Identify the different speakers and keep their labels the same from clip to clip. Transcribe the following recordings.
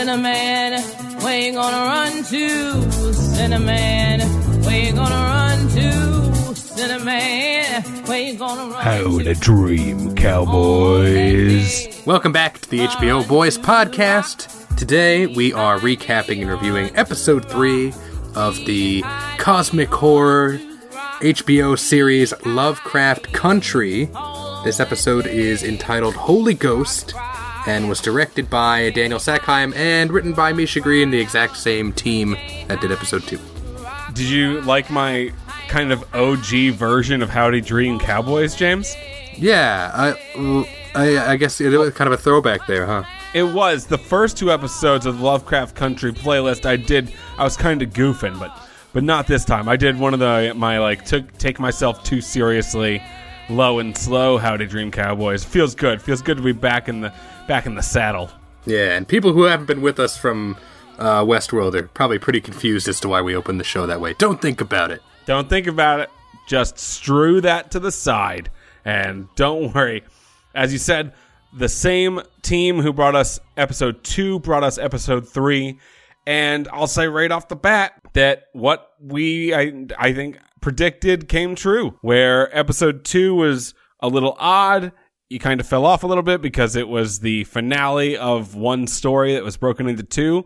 Speaker 1: Cinnamon, where you gonna run to? Cinnamon, where you gonna run to? Cinnamon, where you gonna run
Speaker 2: How
Speaker 1: to?
Speaker 2: to dream, cowboys.
Speaker 3: Welcome back to the HBO Boys podcast. Today we are recapping and reviewing episode 3 of the cosmic horror HBO series Lovecraft Country. This episode is entitled Holy Ghost and was directed by Daniel Sackheim and written by Misha Green, the exact same team that did episode 2.
Speaker 4: Did you like my kind of OG version of Howdy Dream Cowboys, James?
Speaker 3: Yeah, I, I, I guess it was kind of a throwback there, huh?
Speaker 4: It was the first two episodes of the Lovecraft Country playlist. I did. I was kind of goofing, but but not this time. I did one of the my like took take myself too seriously, low and slow. Howdy Dream Cowboys feels good. Feels good to be back in the back in the saddle.
Speaker 3: Yeah, and people who haven't been with us from uh, Westworld are probably pretty confused as to why we opened the show that way. Don't think about it.
Speaker 4: Don't think about it. Just strew that to the side. And don't worry. As you said, the same team who brought us episode two brought us episode three. And I'll say right off the bat that what we, I, I think, predicted came true. Where episode two was a little odd. You kind of fell off a little bit because it was the finale of one story that was broken into two.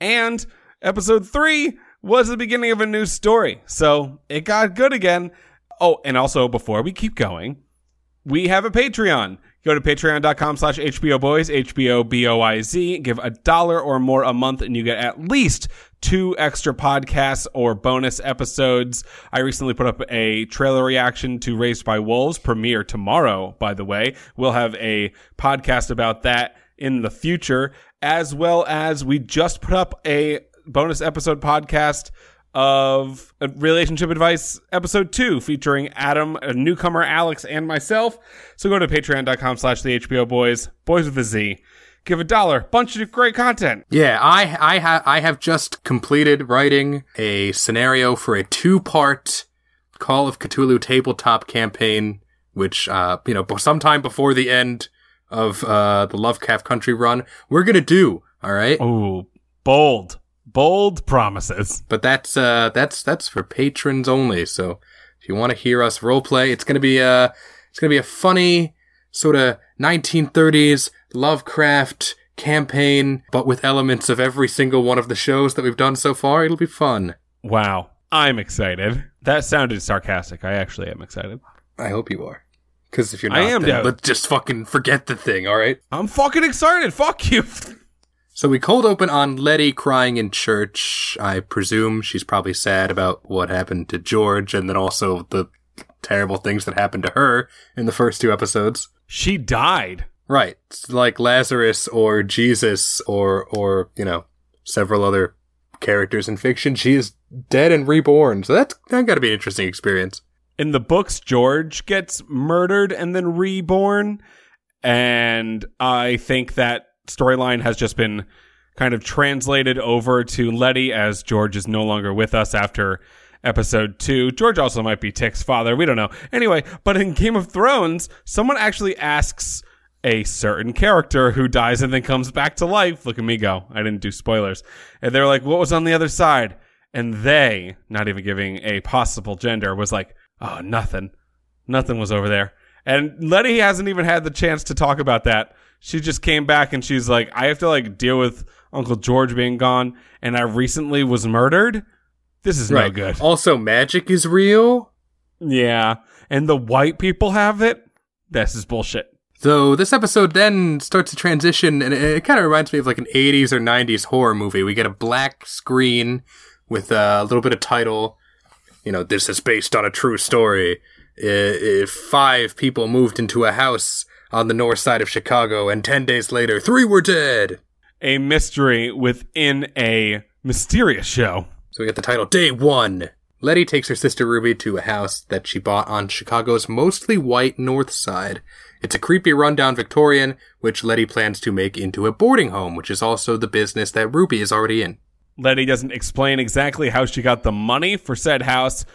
Speaker 4: And episode three was the beginning of a new story. So it got good again. Oh, and also before we keep going, we have a Patreon. Go to patreon.com slash HBO Boys, HBO B O I Z. Give a dollar or more a month and you get at least two extra podcasts or bonus episodes. I recently put up a trailer reaction to Raised by Wolves, premiere tomorrow, by the way. We'll have a podcast about that in the future, as well as we just put up a bonus episode podcast of relationship advice episode two featuring Adam, a newcomer Alex, and myself. So go to patreon.com slash the HBO boys, boys with a Z. Give a dollar, bunch of great content.
Speaker 3: Yeah, I I have I have just completed writing a scenario for a two-part Call of Cthulhu tabletop campaign, which uh you know sometime before the end of uh the Lovecraft Country run we're gonna do. All right,
Speaker 4: Oh, bold, bold promises.
Speaker 3: but that's uh that's that's for patrons only. So if you want to hear us roleplay, it's gonna be a it's gonna be a funny sort of 1930s Lovecraft campaign, but with elements of every single one of the shows that we've done so far. It'll be fun.
Speaker 4: Wow, I'm excited. That sounded sarcastic. I actually am excited.
Speaker 3: I hope you are. Because if you're not,
Speaker 4: I am
Speaker 3: then
Speaker 4: down.
Speaker 3: let's just fucking forget the thing, all right?
Speaker 4: I'm fucking excited. Fuck you.
Speaker 3: So we cold open on Letty crying in church. I presume she's probably sad about what happened to George and then also the terrible things that happened to her in the first two episodes.
Speaker 4: She died.
Speaker 3: Right. Like Lazarus or Jesus or, or, you know, several other characters in fiction. She is dead and reborn. So that's, that gotta be an interesting experience.
Speaker 4: in the books george gets murdered and then reborn and i think that storyline has just been kind of translated over to letty as george is no longer with us after episode 2 george also might be tick's father. We don't know. Anyway but in game of thrones someone actually asks a certain character who dies and then comes back to life. Look at me go. I didn't do spoilers. And they're like what was on the other side? And they not even giving a possible gender was like oh nothing. Nothing was over there. And letty hasn't even had the chance to talk about that she just came back and she's like i have to like deal with uncle george being gone and i recently was murdered this is no good
Speaker 3: Also, magic is real.
Speaker 4: yeah and the white people have it this is bullshit
Speaker 3: So this episode then starts to transition, and it, it kind of reminds me of like an 80s or 90s horror movie. We get a black screen with a little bit of title. You know, this is based on a true story. If five people moved into a house on the north side of Chicago, and 10 days later, three were dead.
Speaker 4: a mystery within a mysterious show
Speaker 3: So we get the title Day One. Letty takes her sister Ruby to a house that she bought on Chicago's mostly white north side. It's a creepy rundown Victorian, which Letty plans to make into a boarding home, which is also the business that Ruby is already in.
Speaker 4: Letty doesn't explain exactly how she got the money for said house,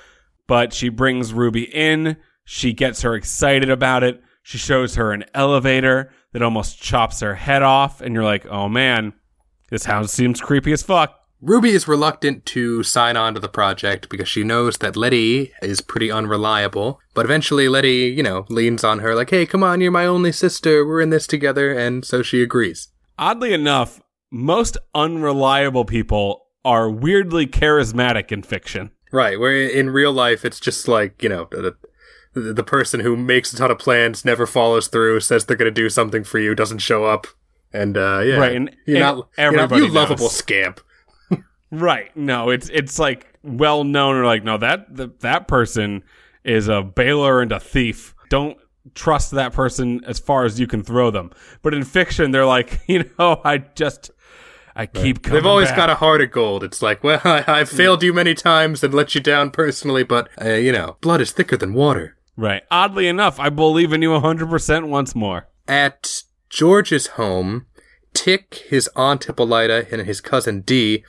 Speaker 4: but she brings Ruby in. She gets her excited about it. She shows her an elevator that almost chops her head off, and you're like, oh man, This house seems creepy as fuck.
Speaker 3: Ruby is reluctant to sign on to the project because she knows that Letty is pretty unreliable. But eventually, Letty, you know, leans on her like, hey, come on, you're my only sister. We're in this together. And so she agrees.
Speaker 4: Oddly enough, most unreliable people are weirdly charismatic in fiction.
Speaker 3: Right. Where in real life, it's just like, you know, the, person who makes a ton of plans, never follows through, says they're going to do something for you, doesn't show up. And, uh, yeah.
Speaker 4: Right, and-
Speaker 3: you're
Speaker 4: and
Speaker 3: not,
Speaker 4: everybody
Speaker 3: you lovable scamp.
Speaker 4: Right. No, it's it's like well known or like no that the, that person is a bailer and a thief. Don't trust that person as far as you can throw them. But in fiction they're like, you know, I just I keep coming
Speaker 3: They've always
Speaker 4: back.
Speaker 3: got a heart of gold. It's like, well, I, I've failed you many times and let you down personally, but, uh, you know, blood is thicker than water.
Speaker 4: Right. Oddly enough, I believe in you 100% once more.
Speaker 3: At George's home, Tick, his aunt Hippolyta, and his cousin Dee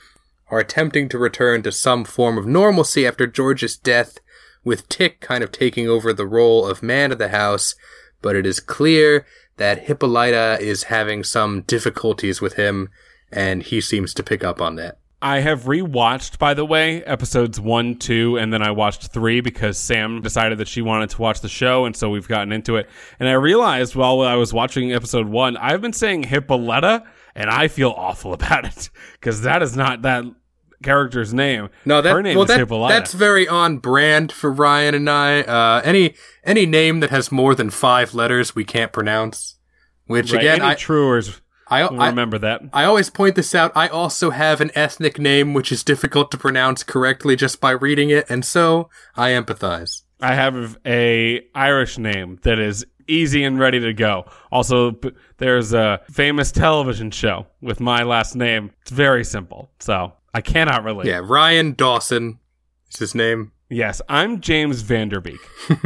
Speaker 3: are attempting to return to some form of normalcy after George's death, with Tick kind of taking over the role of man of the house, but it is clear that Hippolyta is having some difficulties with him, and he seems to pick up on that.
Speaker 4: I have rewatched, by the way, episodes one, two, and then I watched three because Sam decided that she wanted to watch the show, and so we've gotten into it. And I realized while I was watching episode one, I've been saying Hippolyta, and I feel awful about it because that is not that character's name.
Speaker 3: No, that
Speaker 4: her name
Speaker 3: well,
Speaker 4: is
Speaker 3: that,
Speaker 4: Hippolyta.
Speaker 3: that's very on brand for Ryan and I. Uh, any any name that has more than five letters we can't pronounce. Which
Speaker 4: right.
Speaker 3: again,
Speaker 4: Any
Speaker 3: I,
Speaker 4: truers
Speaker 3: I,
Speaker 4: remember that.
Speaker 3: I always point this out. I also have an ethnic name which is difficult to pronounce correctly just by reading it, and so I empathize.
Speaker 4: I have a Irish name that is easy and ready to go. Also, there's a famous television show with my last name. It's very simple, so I cannot relate.
Speaker 3: Yeah, Ryan Dawson is his name.
Speaker 4: Yes, I'm James Van Der Beek.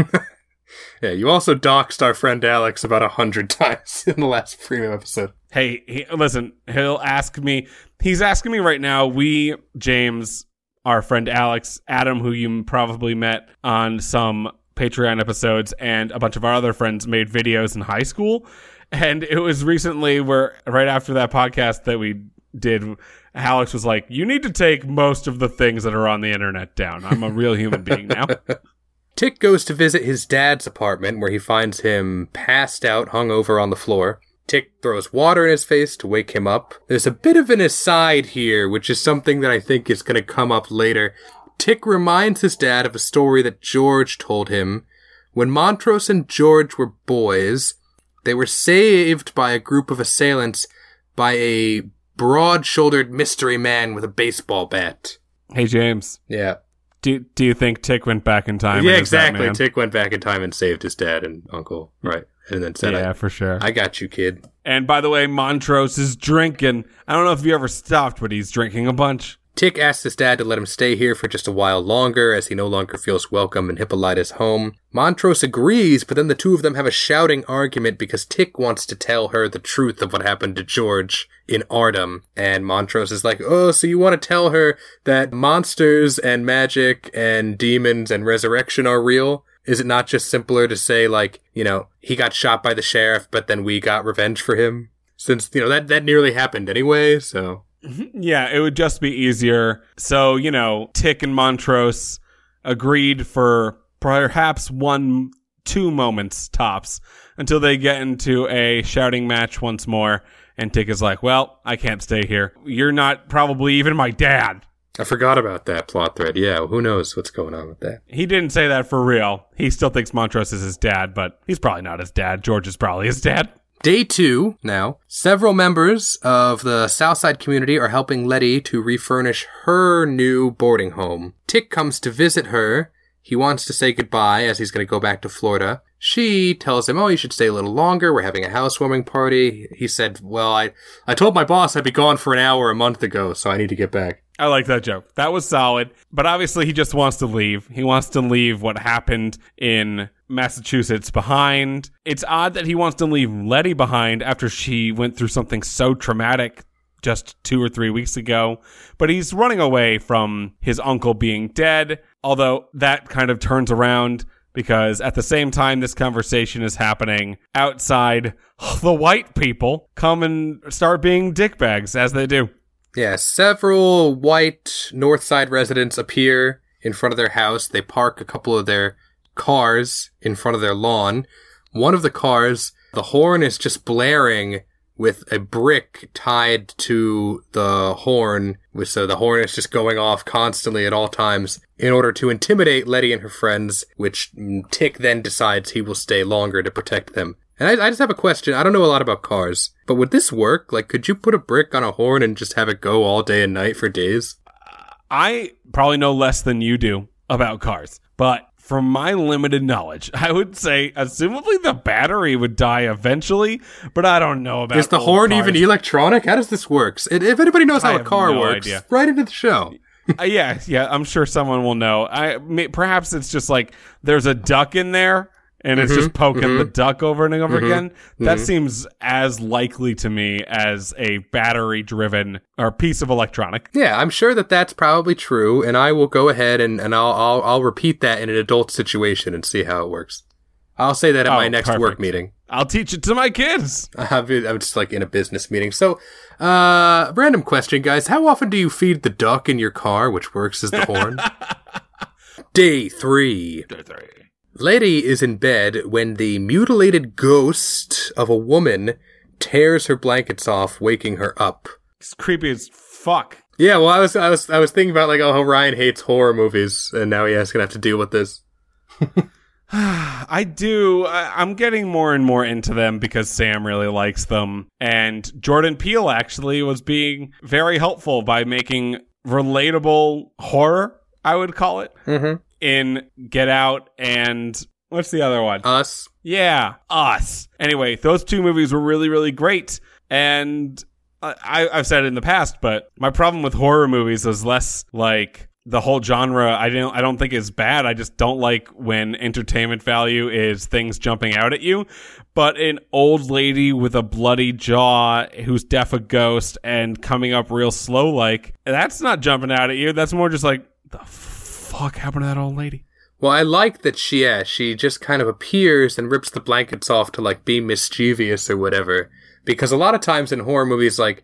Speaker 3: Yeah, you also doxed our friend Alex about a hundred times in the last premium episode.
Speaker 4: Hey, he, listen, he'll ask me. He's asking me right now. We, James, our friend Alex, Adam, who you probably met on some Patreon episodes, and a bunch of our other friends made videos in high school. And it was recently where, right after that podcast that we did, Alex was like, You need to take most of the things that are on the internet down. I'm a real human being now.
Speaker 3: Tick goes to visit his dad's apartment where he finds him passed out, hung over on the floor. Tick throws water in his face to wake him up. There's a bit of an aside here, which is something that I think is going to come up later. Tick reminds his dad of a story that George told him. When Montrose and George were boys, they were saved by a group of assailants by a broad shouldered mystery man with a baseball bat.
Speaker 4: hey, James,
Speaker 3: Yeah.
Speaker 4: do, do you think Tick went back in time?
Speaker 3: yeah,
Speaker 4: and
Speaker 3: exactly. Tick went back in time and saved his dad and uncle, right? And then said,
Speaker 4: yeah, for sure.
Speaker 3: I, "I got you, kid."
Speaker 4: And by the way, Montrose is drinking. I don't know if you ever stopped, but he's drinking a bunch.
Speaker 3: Tick asks his dad to let him stay here for just a while longer, as he no longer feels welcome in Hippolyta's home. Montrose agrees, but then the two of them have a shouting argument because Tick wants to tell her the truth of what happened to George in Ardham, and Montrose is like, "Oh, so you want to tell her that monsters and magic and demons and resurrection are real?" Is it not just simpler to say, like, you know, he got shot by the sheriff, but then we got revenge for him? Since, you know, that, that nearly happened anyway, so.
Speaker 4: Yeah, it would just be easier. So, you know, Tick and Montrose agreed for perhaps one, two moments tops until they get into a shouting match once more. And Tick is like, well, I can't stay here. You're not probably even my dad.
Speaker 3: I forgot about that plot thread. Yeah, who knows what's going on with that?
Speaker 4: He didn't say that for real. He still thinks Montrose is his dad, but he's probably not his dad. George is probably his dad.
Speaker 3: Day two now. Several members of the Southside community are helping Letty to refurnish her new boarding home. Tick comes to visit her. He wants to say goodbye as he's going to go back to Florida. She tells him, "Oh, you should stay a little longer. We're having a housewarming party." He said, "Well, I I told my boss I'd be gone for an hour a month ago, so I need to get back."
Speaker 4: I like that joke. That was solid. But obviously, he just wants to leave. He wants to leave what happened in Massachusetts behind. It's odd that he wants to leave Letty behind after she went through something so traumatic just two or three weeks ago. But he's running away from his uncle being dead, although that kind of turns around because at the same time this conversation is happening outside, the white people come and start being dickbags as they do.
Speaker 3: Yeah, several white North Side residents appear in front of their house. They park a couple of their cars in front of their lawn. One of the cars, the horn is just blaring with a brick tied to the horn. So the horn is just going off constantly at all times in order to intimidate Letty and her friends, which Tick then decides he will stay longer to protect them. And I, I just have a question. I don't know a lot about cars, but would this work? Like, could you put a brick on a horn and just have it go all day and night for days?
Speaker 4: I probably know less than you do about cars, but from my limited knowledge, I would say, assumably the battery would die eventually, but I don't know about.
Speaker 3: Is the horn
Speaker 4: cars.
Speaker 3: even electronic? How does this work? If anybody knows
Speaker 4: I
Speaker 3: how a car
Speaker 4: no
Speaker 3: works,
Speaker 4: idea.
Speaker 3: right into the show.
Speaker 4: Uh, yeah, yeah, I'm sure someone will know. I may, perhaps it's just like there's a duck in there and it's
Speaker 3: Mm-hmm,
Speaker 4: just poking the duck over and over again. That seems as likely to me as a battery driven or piece of electronic.
Speaker 3: Yeah, I'm sure that that's probably true, and I will go ahead and, and I'll, I'll I'll repeat that in an adult situation and see how it works. I'll say that at my
Speaker 4: Oh,
Speaker 3: next work meeting.
Speaker 4: I'll teach it to my kids.
Speaker 3: I'm just like in a business meeting. So, uh, random question, guys. How often do you feed the duck in your car, which works as the horn? Day three. Day three. Letty is in bed when the mutilated ghost of a woman tears her blankets off, waking her up.
Speaker 4: It's creepy as fuck.
Speaker 3: Yeah, well, I was, I was, I was thinking about like, oh, how Ryan hates horror movies, and now he has gonna have to deal with this.
Speaker 4: I do. I, I'm getting more and more into them because Sam really likes them. And Jordan Peele actually was being very helpful by making relatable horror, I would call it,
Speaker 3: Mm-hmm.
Speaker 4: In Get Out and what's the other one?
Speaker 3: Us.
Speaker 4: Yeah, Us. Anyway, those two movies were really, really great. And I, I've said it in the past, but my problem with horror movies is less like the whole genre. I don't, I don't think is bad. I just don't like when entertainment value is things jumping out at you. But an old lady with a bloody jaw who's deaf a ghost and coming up real slow, like that's not jumping out at you. That's more just like the fuck happened to that old lady.
Speaker 3: Well, I like that she, yeah, she just kind of appears and rips the blankets off to like be mischievous or whatever. Because a lot of times in horror movies, like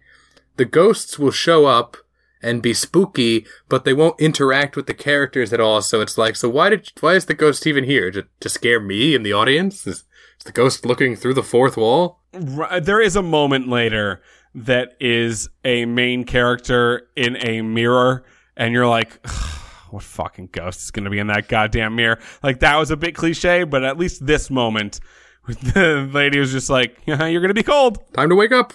Speaker 3: the ghosts will show up and be spooky, but they won't interact with the characters at all. So it's like, so why did, why is the ghost even here? To, to scare me and the audience? Is, is the ghost looking through the fourth wall?
Speaker 4: There is a moment later that is a main character in a mirror, and you're like, what fucking ghost is going to be in that goddamn mirror? Like, that was a bit cliche, but at least this moment, the lady was just like, you're going to be cold.
Speaker 3: Time to wake up.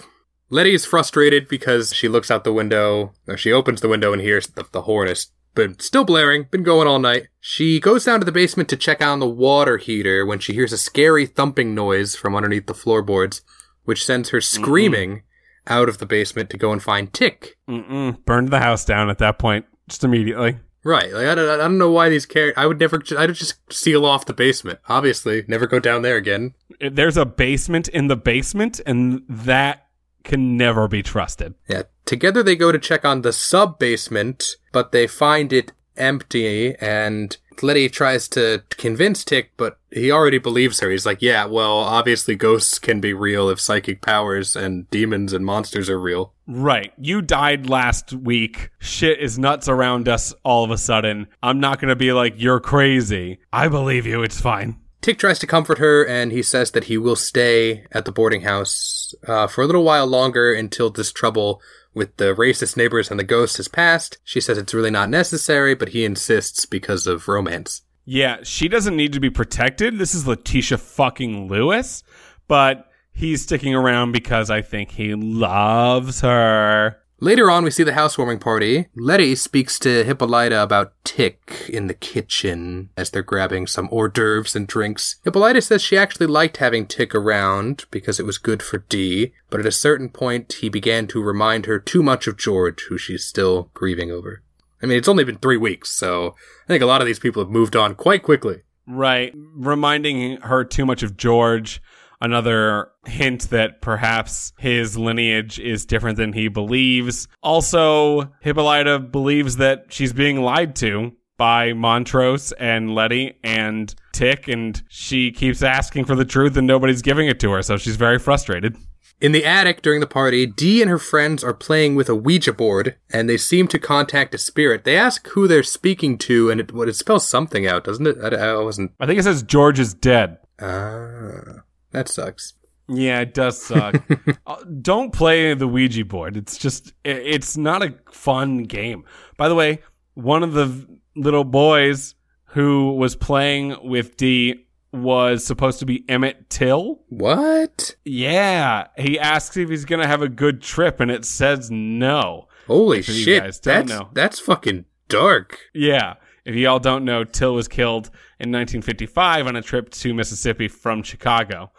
Speaker 3: Letty is frustrated because she looks out the window, or she opens the window and hears the, the horn is been still blaring, been going all night. She goes down to the basement to check on the water heater when she hears a scary thumping noise from underneath the floorboards, which sends her screaming out of the basement to go and find Tick.
Speaker 4: Mm-mm. Burned the house down at that point, just immediately.
Speaker 3: Right, like I don't, I don't know why these characters. I would never. I'd just seal off the basement. Obviously, never go down there again.
Speaker 4: There's a basement in the basement, and that can never be trusted.
Speaker 3: Yeah. Together they go to check on the sub basement, but they find it empty and Letty tries to convince Tick, but he already believes her. He's like, yeah, well, obviously ghosts can be real if psychic powers and demons and monsters are real.
Speaker 4: Right. You died last week. Shit is nuts around us all of a sudden. I'm not going to be like, you're crazy. I believe you. It's fine.
Speaker 3: Tick tries to comfort her, and he says that he will stay at the boarding house uh, for a little while longer until this trouble with the racist neighbors and the ghost has passed. She says it's really not necessary, but he insists because of romance.
Speaker 4: Yeah, she doesn't need to be protected. This is Letitia fucking Lewis, but he's sticking around because I think he loves her.
Speaker 3: Later on, we see the housewarming party. Letty speaks to Hippolyta about Tick in the kitchen as they're grabbing some hors d'oeuvres and drinks. Hippolyta says she actually liked having Tick around because it was good for Dee, but at a certain point, he began to remind her too much of George, who she's still grieving over. I mean, it's only been three weeks, so I think a lot of these people have moved on quite quickly.
Speaker 4: Right. Reminding her too much of George. Another hint that perhaps his lineage is different than he believes. Also, Hippolyta believes that she's being lied to by Montrose and Letty and Tick, and she keeps asking for the truth and nobody's giving it to her, so she's very frustrated.
Speaker 3: In the attic during the party, Dee and her friends are playing with a Ouija board, and they seem to contact a spirit. They ask who they're speaking to, and it, what it spells something out, doesn't it? I, I wasn't.
Speaker 4: I think it says George is dead.
Speaker 3: Ah, that sucks.
Speaker 4: Yeah, it does suck. Uh, Don't play the Ouija board. It's just, it's not a fun game. By the way, one of the little boys who was playing with D was supposed to be Emmett Till.
Speaker 3: What?
Speaker 4: Yeah, he asks if he's gonna have a good trip, and it says no.
Speaker 3: Holy shit! That's
Speaker 4: know.
Speaker 3: that's fucking dark.
Speaker 4: Yeah, if you all don't know, Till was killed in 1955 on a trip to Mississippi from Chicago.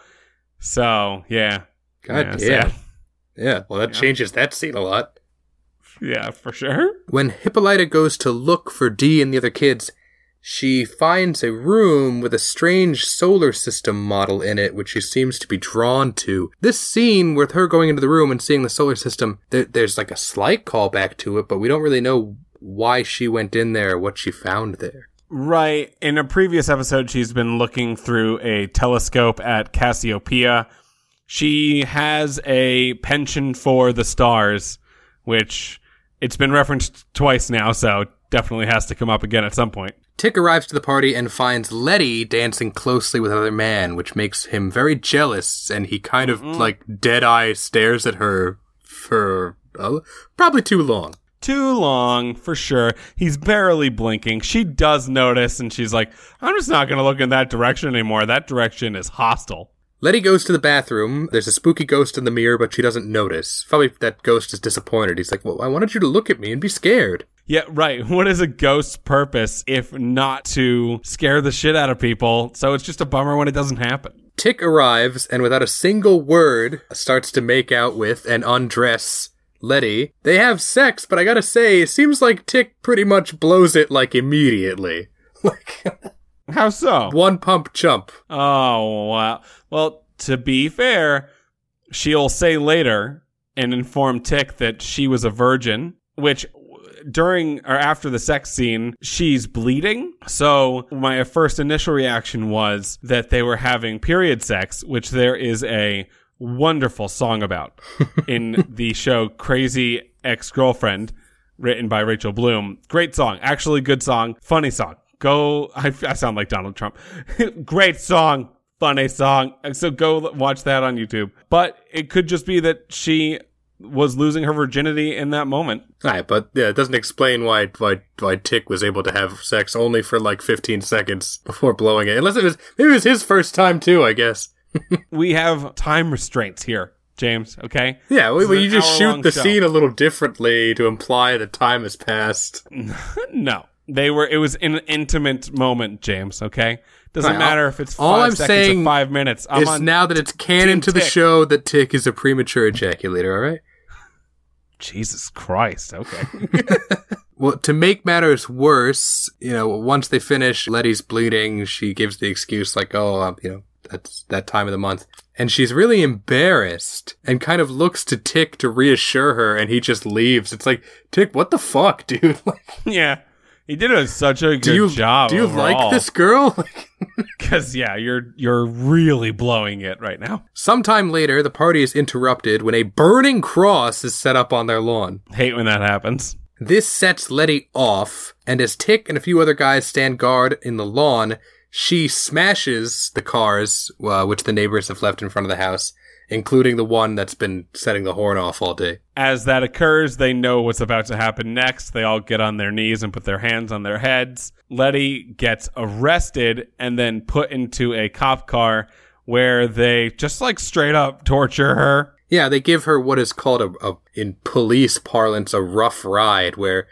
Speaker 4: So yeah,
Speaker 3: God
Speaker 4: yeah.
Speaker 3: Yeah. Well, that changes that scene a lot.
Speaker 4: yeah, for sure.
Speaker 3: When Hippolyta goes to look for Dee and the other kids, she finds a room with a strange solar system model in it, which she seems to be drawn to. This scene with her going into the room and seeing the solar system, there, there's like a slight callback to it, but we don't really know why she went in there, what she found there.
Speaker 4: Right. In a previous episode, she's been looking through a telescope at Cassiopeia. She has a penchant for the stars, which it's been referenced twice now, so definitely has to come up again at some point.
Speaker 3: Tick arrives to the party and finds Letty dancing closely with another man, which makes him very jealous, and he kind of like dead eye stares at her for uh, probably too long.
Speaker 4: Too long, for sure. He's barely blinking. She does notice, and she's like, I'm just not going to look in that direction anymore. That direction is hostile.
Speaker 3: Letty goes to the bathroom. There's a spooky ghost in the mirror, but she doesn't notice. Probably that ghost is disappointed. He's like, Well, I wanted you to look at me and be scared.
Speaker 4: Yeah, right. What is a ghost's purpose if not to scare the shit out of people? So it's just a bummer when it doesn't happen.
Speaker 3: Tick arrives and without a single word starts to make out with and undress Letty. They have sex, but I gotta say, it seems like Tick pretty much blows it like immediately. Like
Speaker 4: How so?
Speaker 3: one pump jump.
Speaker 4: Oh, wow. Well, to be fair, she'll say later and inform Tick that she was a virgin, which during or after the sex scene, she's bleeding. So my first initial reaction was that they were having period sex, which there is a wonderful song about in the show Crazy Ex Girlfriend, written by Rachel Bloom. Great song. Actually, good song. Funny song. Go. I, I sound like Donald Trump. Great song. Funny song. So go watch that on YouTube. But it could just be that she was losing her virginity in that moment.
Speaker 3: Alright, but yeah, it doesn't explain why why why Tick was able to have sex only for like 15 seconds before blowing it. Unless it was maybe it was his first time too, I guess.
Speaker 4: We have time restraints here, James. Okay.
Speaker 3: Yeah, well, you just shoot the
Speaker 4: show.
Speaker 3: scene a little differently to imply that time has passed.
Speaker 4: No, they were. It was an intimate moment, James. Okay. Doesn't
Speaker 3: Right,
Speaker 4: matter if it's
Speaker 3: all
Speaker 4: five
Speaker 3: I'm
Speaker 4: seconds
Speaker 3: saying
Speaker 4: or five minutes. I'm on
Speaker 3: now that it's canon to the
Speaker 4: Tick.
Speaker 3: show that Tick is a premature ejaculator, alright?
Speaker 4: Jesus Christ. Okay.
Speaker 3: Well, to make matters worse, you know, once they finish, Letty's bleeding. She gives the excuse like, "Oh, um, you know, that's that time of the month," and she's really embarrassed and kind of looks to Tick to reassure her, and he just leaves. It's like, Tick, what the fuck, dude? Like,
Speaker 4: yeah. He did a, such a good
Speaker 3: do you
Speaker 4: job.
Speaker 3: do you like this girl?
Speaker 4: Because yeah, you're you're really blowing it right now.
Speaker 3: Sometime later, the party is interrupted when a burning cross is set up on their lawn.
Speaker 4: Hate when that happens.
Speaker 3: This sets Letty off, and as Tick and a few other guys stand guard in the lawn, she smashes the cars, uh, which the neighbors have left in front of the house, including the one that's been setting the horn off all day.
Speaker 4: As that occurs, they know what's about to happen next. They all get on their knees and put their hands on their heads. Letty gets arrested and then put into a cop car where they just like straight up torture her.
Speaker 3: Yeah, they give her what is called a, a in police parlance, a rough ride, where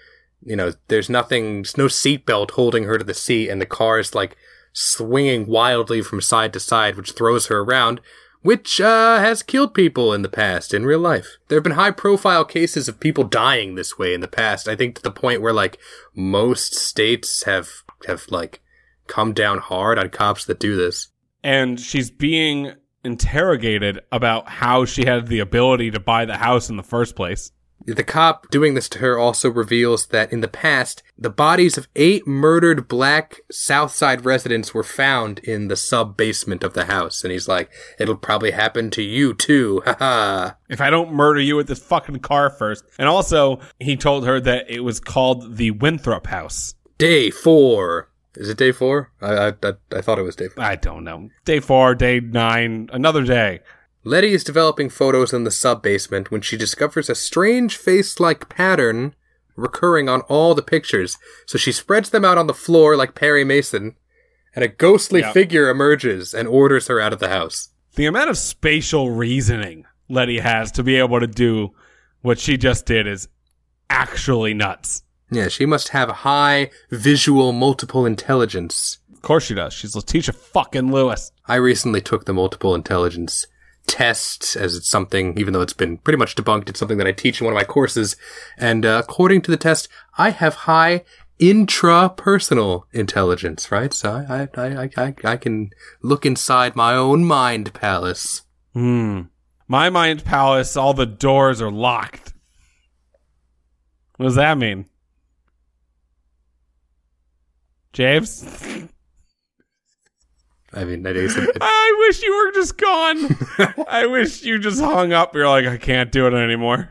Speaker 3: you know there's nothing, there's no seatbelt holding her to the seat, and the car is like swinging wildly from side to side, which throws her around. Which uh, has killed people in the past in real life. There have been high profile cases of people dying this way in the past. I think to the point where like most states have have like come down hard on cops that do this.
Speaker 4: and she's being interrogated about how she had the ability to buy the house in the first place.
Speaker 3: The cop doing this to her also reveals that in the past, the bodies of eight murdered black Southside residents were found in the sub basement of the house. And he's like, it'll probably happen to you too. Haha.
Speaker 4: If I don't murder you with this fucking car first. And also, he told her that it was called the Winthrop House.
Speaker 3: Day four. Is it day four? I, I, I, I thought it was day four.
Speaker 4: I don't know. Day four, day nine, another day.
Speaker 3: Letty is developing photos in the sub basement when she discovers a strange face like pattern recurring on all the pictures. So she spreads them out on the floor like Perry Mason, and a ghostly
Speaker 4: Yeah.
Speaker 3: figure emerges and orders her out of the house.
Speaker 4: The amount of spatial reasoning Letty has to be able to do what she just did is actually nuts.
Speaker 3: Yeah, she must have high visual multiple intelligence.
Speaker 4: Of course she does. She's Letitia fucking Lewis.
Speaker 3: I recently took the multiple intelligence test as it's something, even though it's been pretty much debunked, it's something that I teach in one of my courses. And uh, according to the test, I have high intrapersonal intelligence, right? So I, I, I, I, I can look inside my own mind palace.
Speaker 4: Hmm. My mind palace, all the doors are locked. What does that mean? James?
Speaker 3: I mean, I guess it,
Speaker 4: I wish you were just gone. I wish you just hung up. You're like, I can't do it anymore.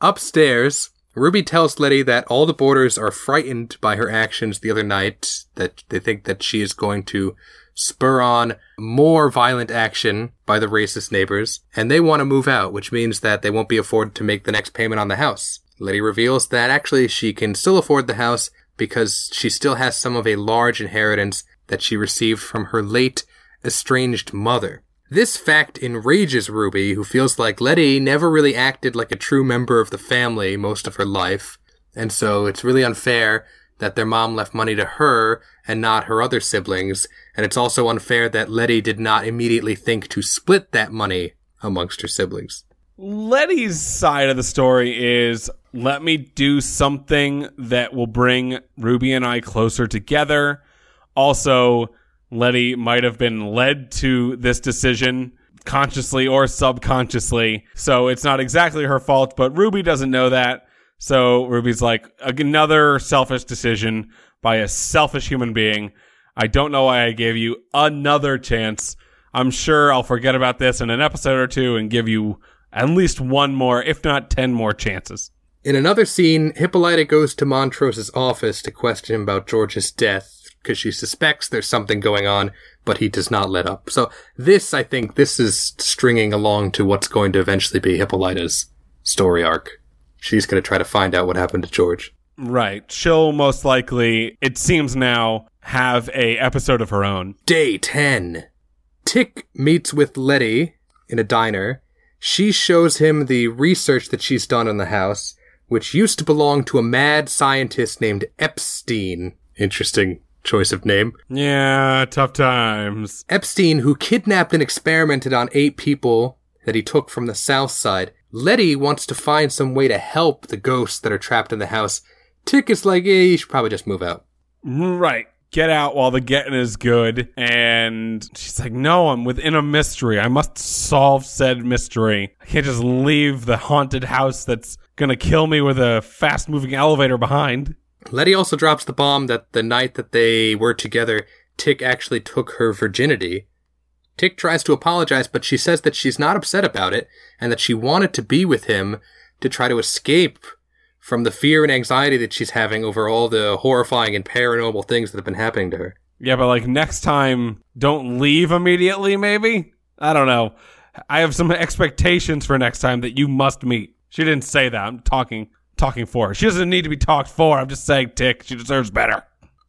Speaker 3: Upstairs, Ruby tells Letty that all the boarders are frightened by her actions the other night, that they think that she is going to spur on more violent action by the racist neighbors, and they want to move out, which means that they won't be afforded to make the next payment on the house. Letty reveals that actually she can still afford the house because she still has some of a large inheritance that she received from her late estranged mother. This fact enrages Ruby, who feels like Letty never really acted like a true member of the family most of her life, and so it's really unfair that their mom left money to her and not her other siblings, and it's also unfair that Letty did not immediately think to split that money amongst her siblings.
Speaker 4: Letty's side of the story is let me do something that will bring Ruby and I closer together. Also, Letty might have been led to this decision consciously or subconsciously. So it's not exactly her fault, but Ruby doesn't know that. So Ruby's like another selfish decision by a selfish human being. I don't know why I gave you another chance. I'm sure I'll forget about this in an episode or two and give you at least one more, if not 10 more chances.
Speaker 3: In another scene, Hippolyta goes to Montrose's office to question him about George's death because she suspects there's something going on, but he does not let up. So this, I think, this is stringing along to what's going to eventually be Hippolyta's story arc. She's going to try to find out what happened to George.
Speaker 4: Right. She'll most likely, it seems now, have a episode of her own.
Speaker 3: Day 10. Tick meets with Letty in a diner. She shows him the research that she's done in the house, which used to belong to a mad scientist named Epstein. Interesting choice of name.
Speaker 4: Yeah, tough times.
Speaker 3: Epstein, who kidnapped and experimented on eight people that he took from the south side. Letty wants to find some way to help the ghosts that are trapped in the house. Tick is like, yeah, you should probably just move out.
Speaker 4: Right. Get out while the getting is good. And she's like, no, I'm within a mystery. I must solve said mystery. I can't just leave the haunted house that's gonna kill me with a fast moving elevator behind.
Speaker 3: Letty also drops the bomb that the night that they were together, Tick actually took her virginity. Tick tries to apologize, but she says that she's not upset about it and that she wanted to be with him to try to escape from the fear and anxiety that she's having over all the horrifying and paranormal things that have been happening to her.
Speaker 4: Yeah, but like next time, don't leave immediately, maybe? I don't know. I have some expectations for next time that you must meet. She didn't say that. I'm talking talking for her. She doesn't need to be talked for. I'm just saying, Tick, she deserves better.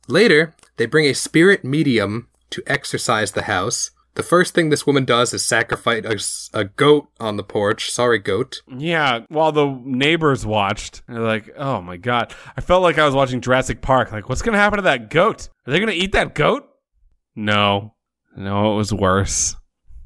Speaker 3: Later, they bring a spirit medium to exorcise the house. The first thing this woman does is sacrifice a, a goat on the porch. Sorry, goat.
Speaker 4: Yeah, while the neighbors watched, they're like, "Oh my god!" I felt like I was watching Jurassic Park. Like, what's gonna happen to that goat? Are they gonna eat that goat? No, no, it was worse.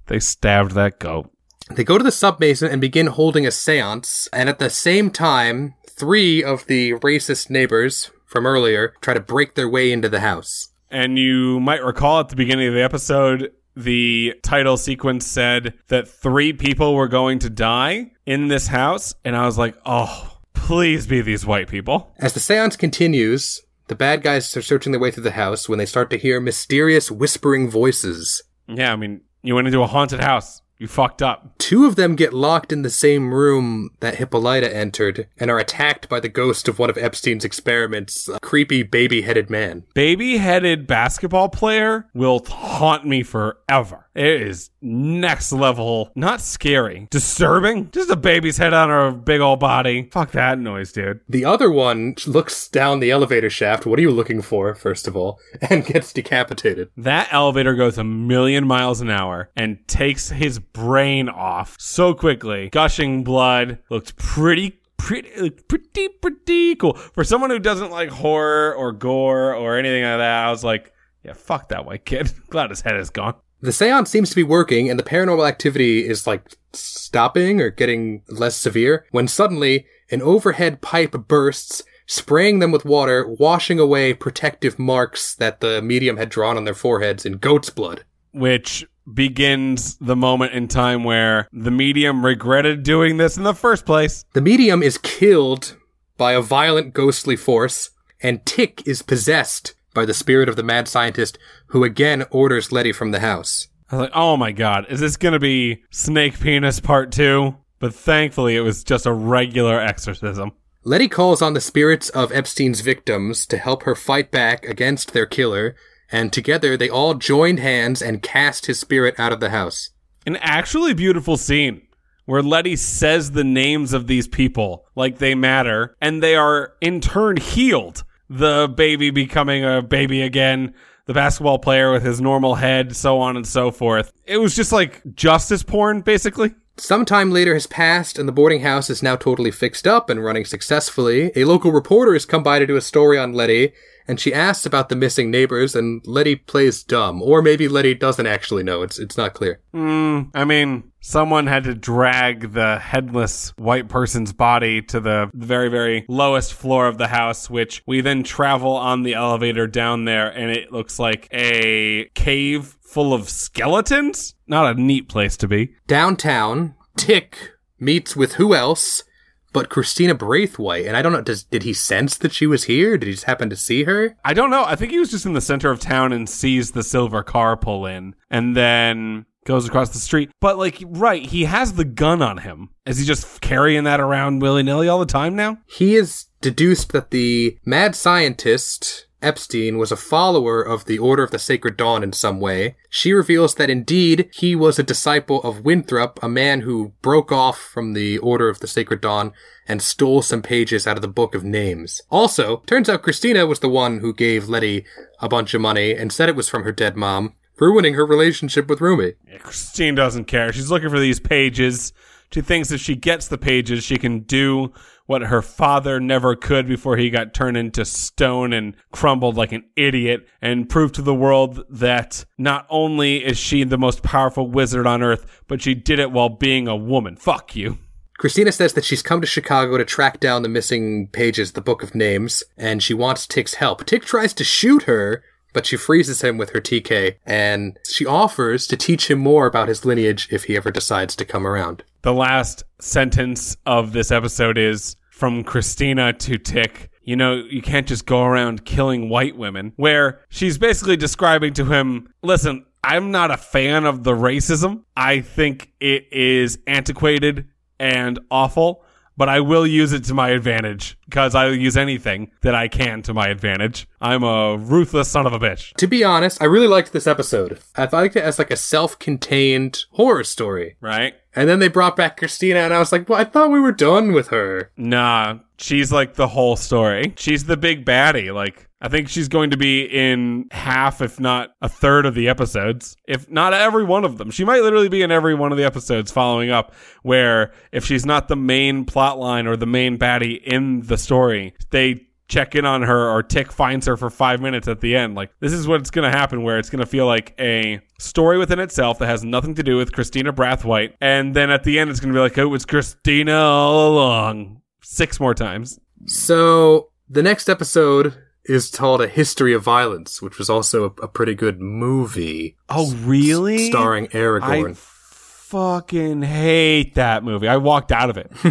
Speaker 4: They stabbed that goat.
Speaker 3: They go to the sub basement and begin holding a seance, and at the same time, three of the racist neighbors from earlier try to break their way into the house.
Speaker 4: And you might recall at the beginning of the episode, the title sequence said that three people were going to die in this house. And I was like, oh, Please be these white people.
Speaker 3: As the seance continues, the bad guys are searching their way through the house when they start to hear mysterious whispering voices.
Speaker 4: Yeah, I mean, you went into a haunted house. You fucked up.
Speaker 3: Two of them get locked in the same room that Hippolyta entered and are attacked by the ghost of one of Epstein's experiments, a creepy baby headed man.
Speaker 4: Baby headed basketball player will haunt me forever. It is next level, not scary, disturbing. Just a baby's head on her big old body. Fuck that noise, dude.
Speaker 3: The other one looks down the elevator shaft. What are you looking for, first of all? And gets decapitated.
Speaker 4: That elevator goes a million miles an hour and takes his brain off so quickly. Gushing blood. Looked pretty pretty pretty pretty cool. For someone who doesn't like horror or gore or anything like that, I was like, yeah, fuck that white kid. Glad his head is gone.
Speaker 3: The seance seems to be working and the paranormal activity is like stopping or getting less severe when suddenly an overhead pipe bursts, spraying them with water, washing away protective marks that the medium had drawn on their foreheads in goat's blood.
Speaker 4: Which begins the moment in time where the medium regretted doing this in the first place.
Speaker 3: The medium is killed by a violent ghostly force, and Tick is possessed by the spirit of the mad scientist, who again orders Letty from the house.
Speaker 4: I was like, oh my god, is this gonna be Snake Penis Part 2? But thankfully, it was just a regular exorcism.
Speaker 3: Letty calls on the spirits of Epstein's victims to help her fight back against their killer, and together they all joined hands and cast his spirit out of the house.
Speaker 4: An actually beautiful scene where Letty says the names of these people like they matter, and they are in turn healed. The baby becoming a baby again, the basketball player with his normal head, so on and so forth. It was just like justice porn, basically.
Speaker 3: Some time later has passed, and the boarding house is now totally fixed up and running successfully. A local reporter has come by to do a story on Letty, and she asks about the missing neighbors, and Letty plays dumb. Or maybe Letty doesn't actually know. It's, it's not clear.
Speaker 4: Mm, I mean, someone had to drag the headless white person's body to the very, very lowest floor of the house, which we then travel on the elevator down there, and it looks like a cave full of skeletons. Not a neat place to be.
Speaker 3: Downtown, Tick meets with who else but Christina Braithwhite. And I don't know, does, did he sense that she was here? Did he just happen to see her?
Speaker 4: I don't know. I think he was just in the center of town and sees the silver car pull in and then goes across the street. But like, right, he has the gun on him. Is he just carrying that around willy nilly all the time now?
Speaker 3: He has deduced that the mad scientist Epstein was a follower of the Order of the Sacred Dawn in some way. She reveals that indeed he was a disciple of Winthrop, a man who broke off from the Order of the Sacred Dawn and stole some pages out of the Book of Names. Also, turns out Christina was the one who gave Letty a bunch of money and said it was from her dead mom, ruining her relationship with
Speaker 4: Ruby. Christine doesn't care. She's looking for these pages. She thinks if she gets the pages, she can do what her father never could before he got turned into stone and crumbled like an idiot and prove to the world that not only is she the most powerful wizard on earth, but she did it while being a woman. Fuck you.
Speaker 3: Christina says that she's come to Chicago to track down the missing pages, the Book of Names, and she wants Tick's help. Tick tries to shoot her, but she freezes him with her TK, and she offers to teach him more about his lineage if he ever decides to come around.
Speaker 4: The last sentence of this episode is from Christina to Tick. You know, you can't just go around killing white women. Where she's basically describing to him, listen, I'm not a fan of the racism. I think it is antiquated and awful, but I will use it to my advantage because I will use anything that I can to my advantage. I'm a ruthless son of a bitch.
Speaker 3: To be honest, I really liked this episode. I liked it as like a self-contained horror story.
Speaker 4: Right?
Speaker 3: And then they brought back Christina, and I was like, well, I thought we were done with her.
Speaker 4: Nah, she's like the whole story. She's the big baddie. Like, I think she's going to be in half, if not a third of the episodes, if not every one of them. She might literally be in every one of the episodes following up, where if she's not the main plot line or the main baddie in the story, they check in on her or Tick finds her for five minutes at the end. Like, this is what's going to happen where it's going to feel like a story within itself that has nothing to do with Christina Braithwhite. And then at the end, it's going to be like, oh, it's Christina all along. Six more times.
Speaker 3: So the next episode is called A History of Violence, which was also a, a pretty good movie.
Speaker 4: Oh, really?
Speaker 3: Starring Aragorn.
Speaker 4: I fucking hate that movie. I walked out of it.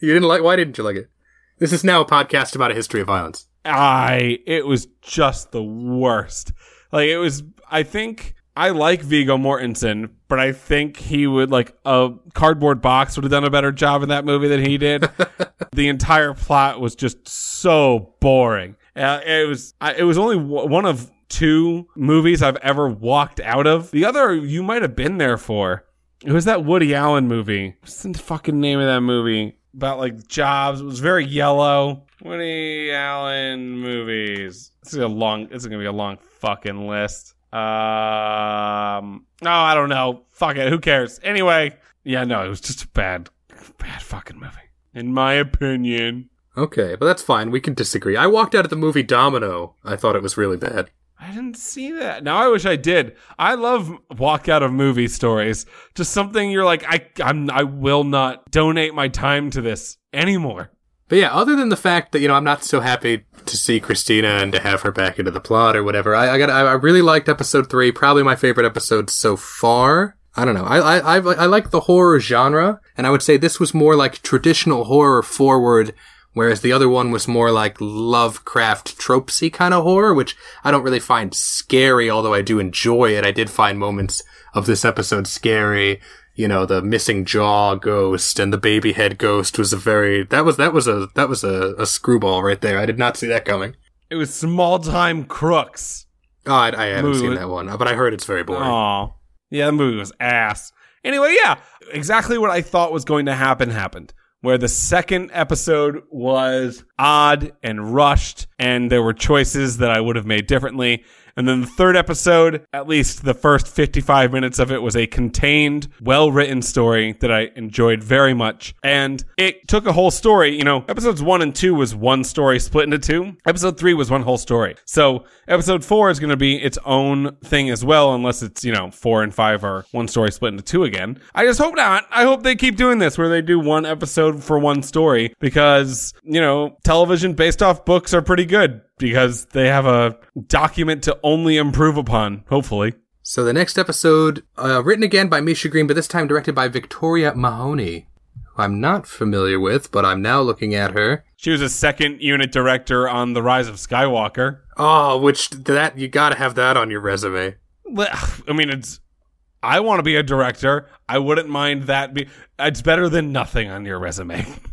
Speaker 3: you didn't like? Why didn't you like it? This is now a podcast about a history of violence.
Speaker 4: I it was just the worst. Like it was I think I like Viggo Mortensen, but I think he would like a cardboard box would have done a better job in that movie than he did. the entire plot was just so boring. Uh, it was I, it was only w- one of two movies I've ever walked out of. The other you might have been there for. It was that Woody Allen movie. What's the fucking name of that movie? About like jobs. It was very yellow. Woody Allen movies. This is a long. Is gonna be a long fucking list. Um. No, I don't know. Fuck it. Who cares? Anyway. Yeah. No, it was just a bad, bad fucking movie, in my opinion.
Speaker 3: Okay, but that's fine. We can disagree. I walked out of the movie Domino. I thought it was really bad.
Speaker 4: I didn't see that. Now I wish I did. I love walk out of movie stories. Just something you're like, I, I'm, I will not donate my time to this anymore.
Speaker 3: But yeah, other than the fact that you know I'm not so happy to see Christina and to have her back into the plot or whatever, I, I got I really liked episode three. Probably my favorite episode so far. I don't know. I, I I I like the horror genre, and I would say this was more like traditional horror forward, whereas the other one was more like Lovecraft tropesy kind of horror, which I don't really find scary. Although I do enjoy it, I did find moments of this episode scary you know the missing jaw ghost and the baby head ghost was a very that was that was a that was a, a screwball right there i did not see that coming
Speaker 4: It was small time crooks.
Speaker 3: oh i, I haven't
Speaker 4: Movie.
Speaker 3: seen that one but i heard it's very boring
Speaker 4: Oh, yeah, the movie was ass. Anyway, yeah, exactly what I thought was going to happen happened. Where the second episode was odd and rushed, and there were choices that I would have made differently. And then the third episode, at least the first 55 minutes of it was a contained, well written story that I enjoyed very much. And it took a whole story. You know, episodes one and two was one story split into two. Episode three was one whole story. So episode four is going to be its own thing as well, unless it's, you know, four and five are one story split into two again. I just hope not. I hope they keep doing this where they do one episode for one story because, you know, television based off books are pretty good because they have a document to only improve upon, hopefully.
Speaker 3: so the next episode uh, written again by misha green but this time directed by victoria mahoney who i'm not familiar with but i'm now looking at her
Speaker 4: She was a second unit director on The Rise of Skywalker.
Speaker 3: oh which that you gotta have that on your resume
Speaker 4: I mean, it's. I want to be a director. I wouldn't mind that. Be, it's better than nothing on your resume.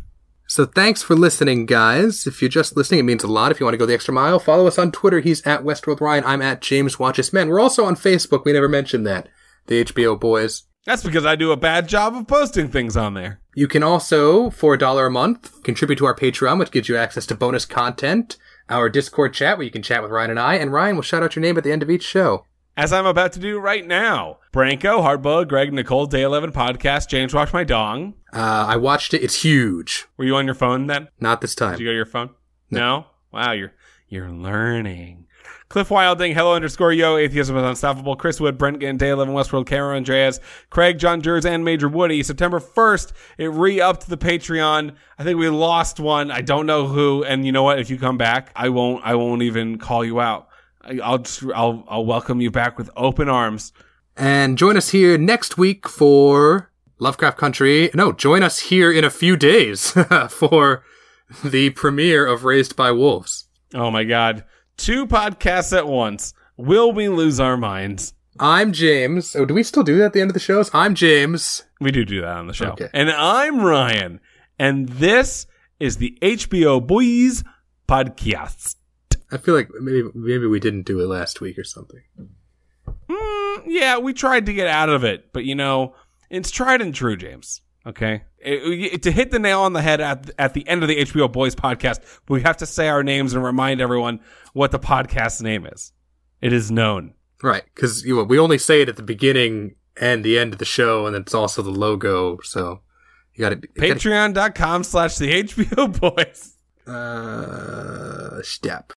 Speaker 3: So thanks for listening, guys. If you're just listening, it means a lot. If you want to go the extra mile, follow us on Twitter. He's at Westworld Ryan. I'm at James Watches Men. We're also on Facebook. We never mentioned that. The HBO Boys.
Speaker 4: That's because I do a bad job of posting things on there.
Speaker 3: You can also, for a dollar a month, contribute to our Patreon, which gives you access to bonus content, our Discord chat where you can chat with Ryan and I, and Ryan will shout out your name at the end of each show.
Speaker 4: As I'm about to do right now. Branko, Hardbug, Greg, Nicole, Day 11 podcast, James Watch My Dong.
Speaker 3: Uh, I watched it. It's huge.
Speaker 4: Were you on your phone then?
Speaker 3: Not this time.
Speaker 4: Did you go to your phone? No. Wow, you're you're learning. Cliff Wilding, hello underscore yo, atheism is unstoppable. Chris Wood, Brent Gann, Day 11 Westworld, Cameron Andreas, Craig, John Jers, and Major Woody. September 1st, it re-upped the Patreon. I think we lost one. I don't know who. And you know what? If you come back, I won't, I won't even call you out. I'll just, I'll, I'll welcome you back with open arms.
Speaker 3: And join us here next week for Lovecraft Country. No, join us here in a few days for the premiere of Raised by Wolves.
Speaker 4: Oh my God. Two podcasts at once. Will we lose our minds?
Speaker 3: I'm James. Oh, do we still do that at the end of the shows? I'm James.
Speaker 4: We do do that on the show.
Speaker 3: Okay.
Speaker 4: And I'm Ryan. And this is the HBO Boys podcast.
Speaker 3: I feel like maybe maybe we didn't do it last week or something.
Speaker 4: Mm, yeah, we tried to get out of it, but you know, it's tried and true, James. Okay. It- it- to hit the nail on the head at, at the end of the HBO Boys podcast, we have to say our names and remind everyone what the podcast name is. It is known.
Speaker 3: Right, because you know, we only say it at the beginning and the end of the show, and it's also the logo. So you got to
Speaker 4: Patreon.com slash the HBO Boys.
Speaker 3: Uh, step.